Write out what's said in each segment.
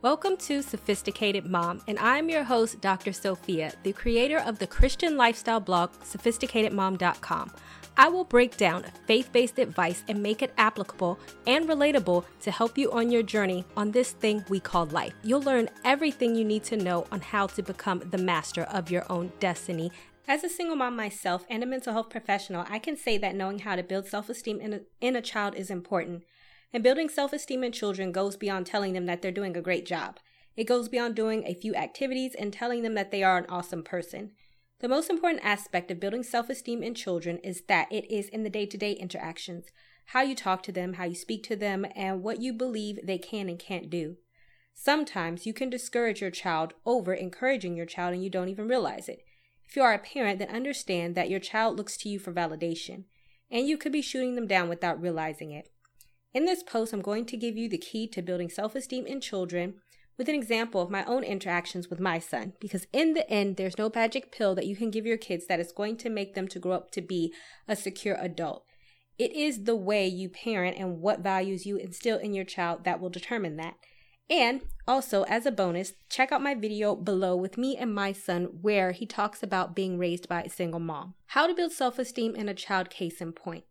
Welcome to Sophisticated Mom, and I'm your host, Dr. Sophia, the creator of the Christian lifestyle blog, sophisticatedmom.com. I will break down faith based advice and make it applicable and relatable to help you on your journey on this thing we call life. You'll learn everything you need to know on how to become the master of your own destiny. As a single mom myself and a mental health professional, I can say that knowing how to build self esteem in, in a child is important. And building self esteem in children goes beyond telling them that they're doing a great job. It goes beyond doing a few activities and telling them that they are an awesome person. The most important aspect of building self esteem in children is that it is in the day to day interactions how you talk to them, how you speak to them, and what you believe they can and can't do. Sometimes you can discourage your child over encouraging your child and you don't even realize it. If you are a parent, then understand that your child looks to you for validation, and you could be shooting them down without realizing it. In this post, I'm going to give you the key to building self esteem in children with an example of my own interactions with my son because in the end there's no magic pill that you can give your kids that is going to make them to grow up to be a secure adult. It is the way you parent and what values you instill in your child that will determine that. And also as a bonus check out my video below with me and my son where he talks about being raised by a single mom. How to build self-esteem in a child case in point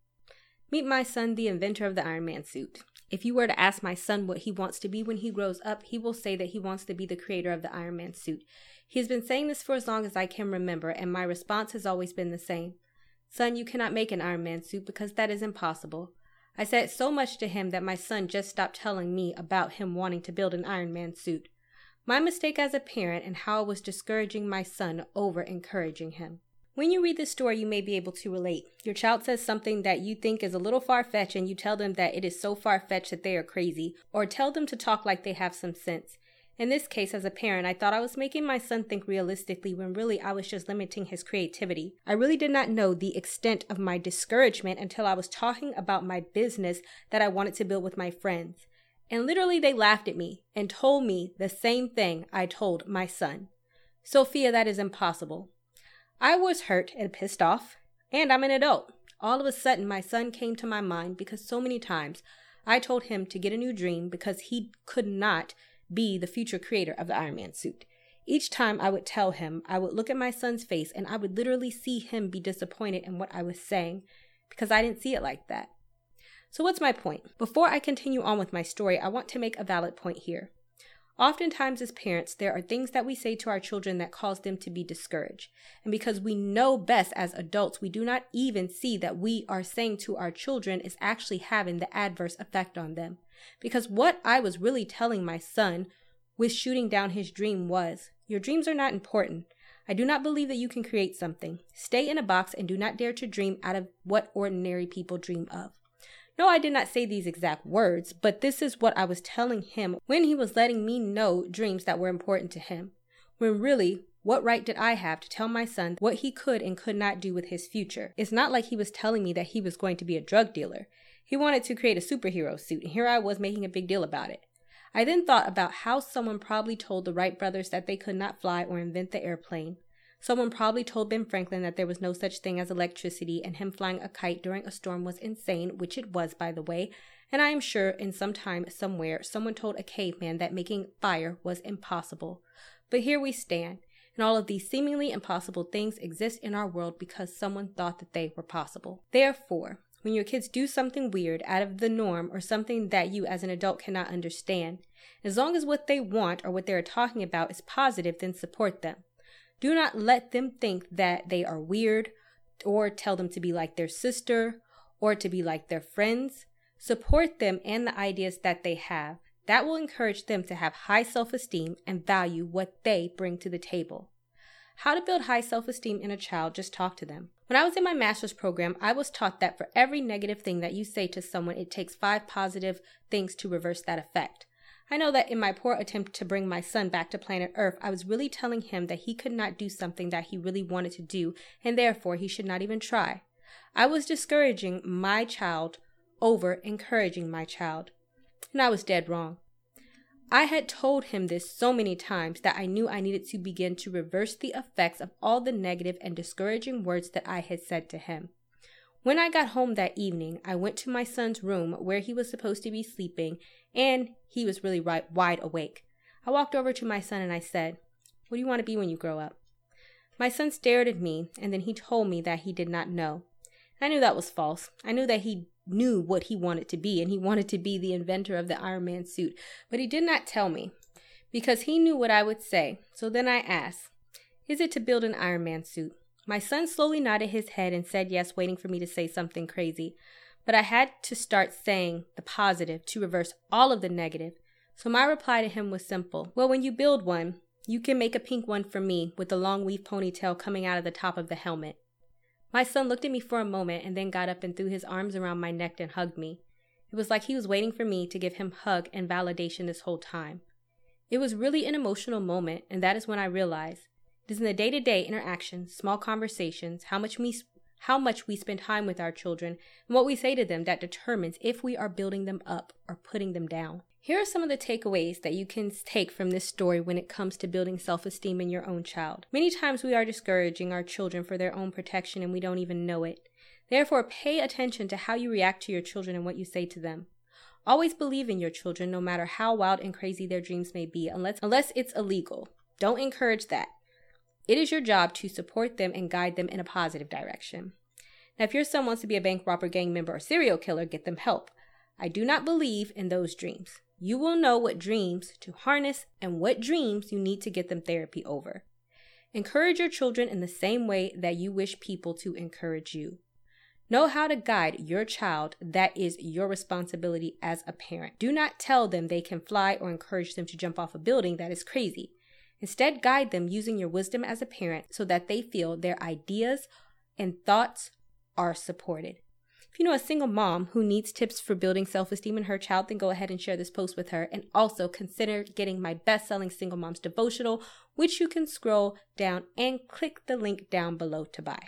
Meet my son, the inventor of the Iron Man suit. If you were to ask my son what he wants to be when he grows up, he will say that he wants to be the creator of the Iron Man suit. He has been saying this for as long as I can remember, and my response has always been the same Son, you cannot make an Iron Man suit because that is impossible. I said so much to him that my son just stopped telling me about him wanting to build an Iron Man suit. My mistake as a parent and how I was discouraging my son over encouraging him. When you read this story, you may be able to relate. Your child says something that you think is a little far fetched, and you tell them that it is so far fetched that they are crazy, or tell them to talk like they have some sense. In this case, as a parent, I thought I was making my son think realistically when really I was just limiting his creativity. I really did not know the extent of my discouragement until I was talking about my business that I wanted to build with my friends. And literally, they laughed at me and told me the same thing I told my son Sophia, that is impossible. I was hurt and pissed off, and I'm an adult. All of a sudden, my son came to my mind because so many times I told him to get a new dream because he could not be the future creator of the Iron Man suit. Each time I would tell him, I would look at my son's face and I would literally see him be disappointed in what I was saying because I didn't see it like that. So, what's my point? Before I continue on with my story, I want to make a valid point here. Oftentimes, as parents, there are things that we say to our children that cause them to be discouraged. And because we know best as adults, we do not even see that we are saying to our children is actually having the adverse effect on them. Because what I was really telling my son with shooting down his dream was Your dreams are not important. I do not believe that you can create something. Stay in a box and do not dare to dream out of what ordinary people dream of. No, I did not say these exact words, but this is what I was telling him when he was letting me know dreams that were important to him. When really, what right did I have to tell my son what he could and could not do with his future? It's not like he was telling me that he was going to be a drug dealer. He wanted to create a superhero suit, and here I was making a big deal about it. I then thought about how someone probably told the Wright brothers that they could not fly or invent the airplane. Someone probably told Ben Franklin that there was no such thing as electricity and him flying a kite during a storm was insane, which it was, by the way. And I am sure in some time, somewhere, someone told a caveman that making fire was impossible. But here we stand, and all of these seemingly impossible things exist in our world because someone thought that they were possible. Therefore, when your kids do something weird, out of the norm, or something that you as an adult cannot understand, as long as what they want or what they are talking about is positive, then support them. Do not let them think that they are weird or tell them to be like their sister or to be like their friends. Support them and the ideas that they have. That will encourage them to have high self esteem and value what they bring to the table. How to build high self esteem in a child, just talk to them. When I was in my master's program, I was taught that for every negative thing that you say to someone, it takes five positive things to reverse that effect. I know that in my poor attempt to bring my son back to planet Earth, I was really telling him that he could not do something that he really wanted to do, and therefore he should not even try. I was discouraging my child over encouraging my child. And I was dead wrong. I had told him this so many times that I knew I needed to begin to reverse the effects of all the negative and discouraging words that I had said to him. When I got home that evening, I went to my son's room where he was supposed to be sleeping and he was really right, wide awake. I walked over to my son and I said, What do you want to be when you grow up? My son stared at me and then he told me that he did not know. I knew that was false. I knew that he knew what he wanted to be and he wanted to be the inventor of the Iron Man suit, but he did not tell me because he knew what I would say. So then I asked, Is it to build an Iron Man suit? My son slowly nodded his head and said yes, waiting for me to say something crazy. But I had to start saying the positive to reverse all of the negative. So my reply to him was simple. Well, when you build one, you can make a pink one for me with the long weave ponytail coming out of the top of the helmet. My son looked at me for a moment and then got up and threw his arms around my neck and hugged me. It was like he was waiting for me to give him hug and validation this whole time. It was really an emotional moment, and that is when I realized it is in the day-to-day interactions, small conversations, how much we how much we spend time with our children, and what we say to them that determines if we are building them up or putting them down. Here are some of the takeaways that you can take from this story when it comes to building self esteem in your own child. Many times we are discouraging our children for their own protection and we don't even know it. Therefore, pay attention to how you react to your children and what you say to them. Always believe in your children, no matter how wild and crazy their dreams may be, unless, unless it's illegal. Don't encourage that. It is your job to support them and guide them in a positive direction. Now, if your son wants to be a bank robber, gang member, or serial killer, get them help. I do not believe in those dreams. You will know what dreams to harness and what dreams you need to get them therapy over. Encourage your children in the same way that you wish people to encourage you. Know how to guide your child. That is your responsibility as a parent. Do not tell them they can fly or encourage them to jump off a building. That is crazy. Instead, guide them using your wisdom as a parent so that they feel their ideas and thoughts are supported. If you know a single mom who needs tips for building self esteem in her child, then go ahead and share this post with her. And also consider getting my best selling Single Moms devotional, which you can scroll down and click the link down below to buy.